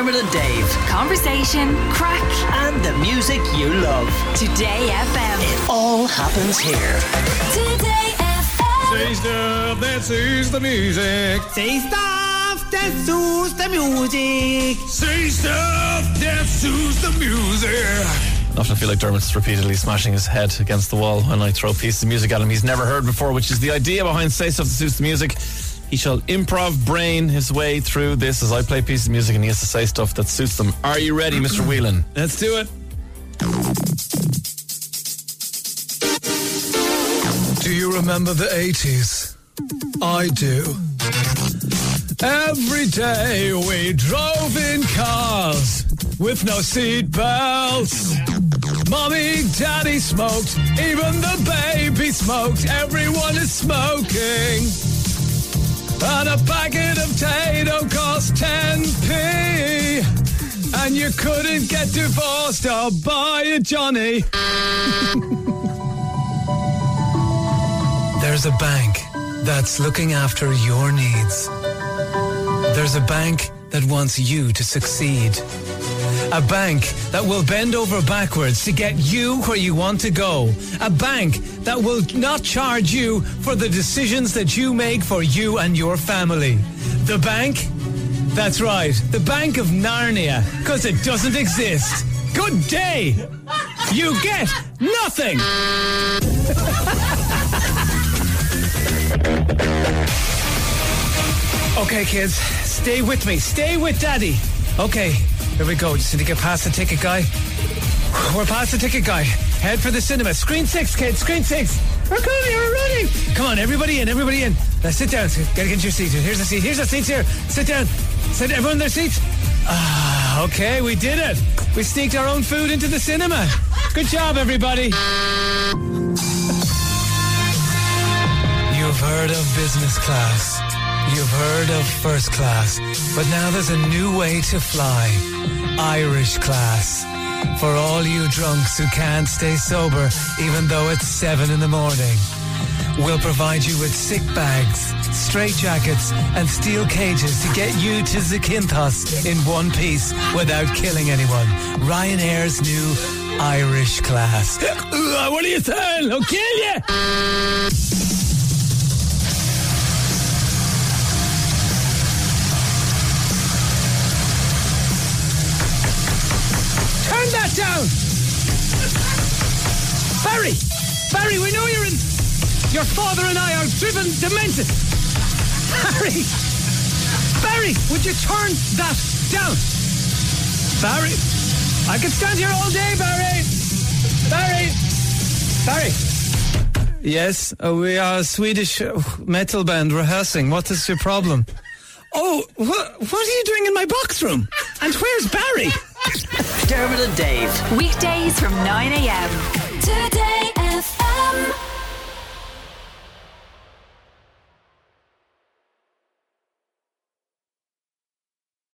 Dermot and Dave. Conversation, crack, And the music you love. Today FM. It all happens here. Today FM. Say stuff that suits the music. Say stuff that suits the music. Say stuff that suits the music. Often I feel like Dermot's repeatedly smashing his head against the wall when I throw pieces of music at him he's never heard before, which is the idea behind Say Stuff That Suits the Music. He shall improv brain his way through this as I play pieces of music and he has to say stuff that suits them. Are you ready, Mr. Whelan? Let's do it. Do you remember the 80s? I do. Every day we drove in cars with no seat belts. Mommy, daddy smoked, even the baby smoked. Everyone is smoking. And a packet of Tayto cost 10p. And you couldn't get divorced or buy a Johnny. There's a bank that's looking after your needs. There's a bank that wants you to succeed. A bank that will bend over backwards to get you where you want to go. A bank that will not charge you for the decisions that you make for you and your family. The bank? That's right, the Bank of Narnia, because it doesn't exist. Good day! You get nothing! Okay, kids, stay with me. Stay with Daddy. Okay, here we go. Just need to get past the ticket guy. We're past the ticket guy. Head for the cinema. Screen six, kids. Screen six. We're coming. We're running. Come on, everybody in. Everybody in. Now sit down. Get your seats. Here's a seat. Here's a seat here. Sit down. Sit everyone in their seats. Ah, okay, we did it. We sneaked our own food into the cinema. Good job, everybody. You've heard of business class. You've heard of first class. But now there's a new way to fly. Irish class. For all you drunks who can't stay sober even though it's seven in the morning. We'll provide you with sick bags, straight jackets, and steel cages to get you to Zakynthos in one piece without killing anyone. Ryanair's new Irish class. what are you saying? I'll kill you! That down! Barry! Barry, we know you're in. Your father and I are driven demented! Barry! Barry, would you turn that down? Barry! I could stand here all day, Barry! Barry! Barry! Yes, uh, we are a Swedish uh, metal band rehearsing. What is your problem? Oh, wh- what are you doing in my box room? And where's Barry? McDermott and Dave. Weekdays from 9 a.m. Today FM.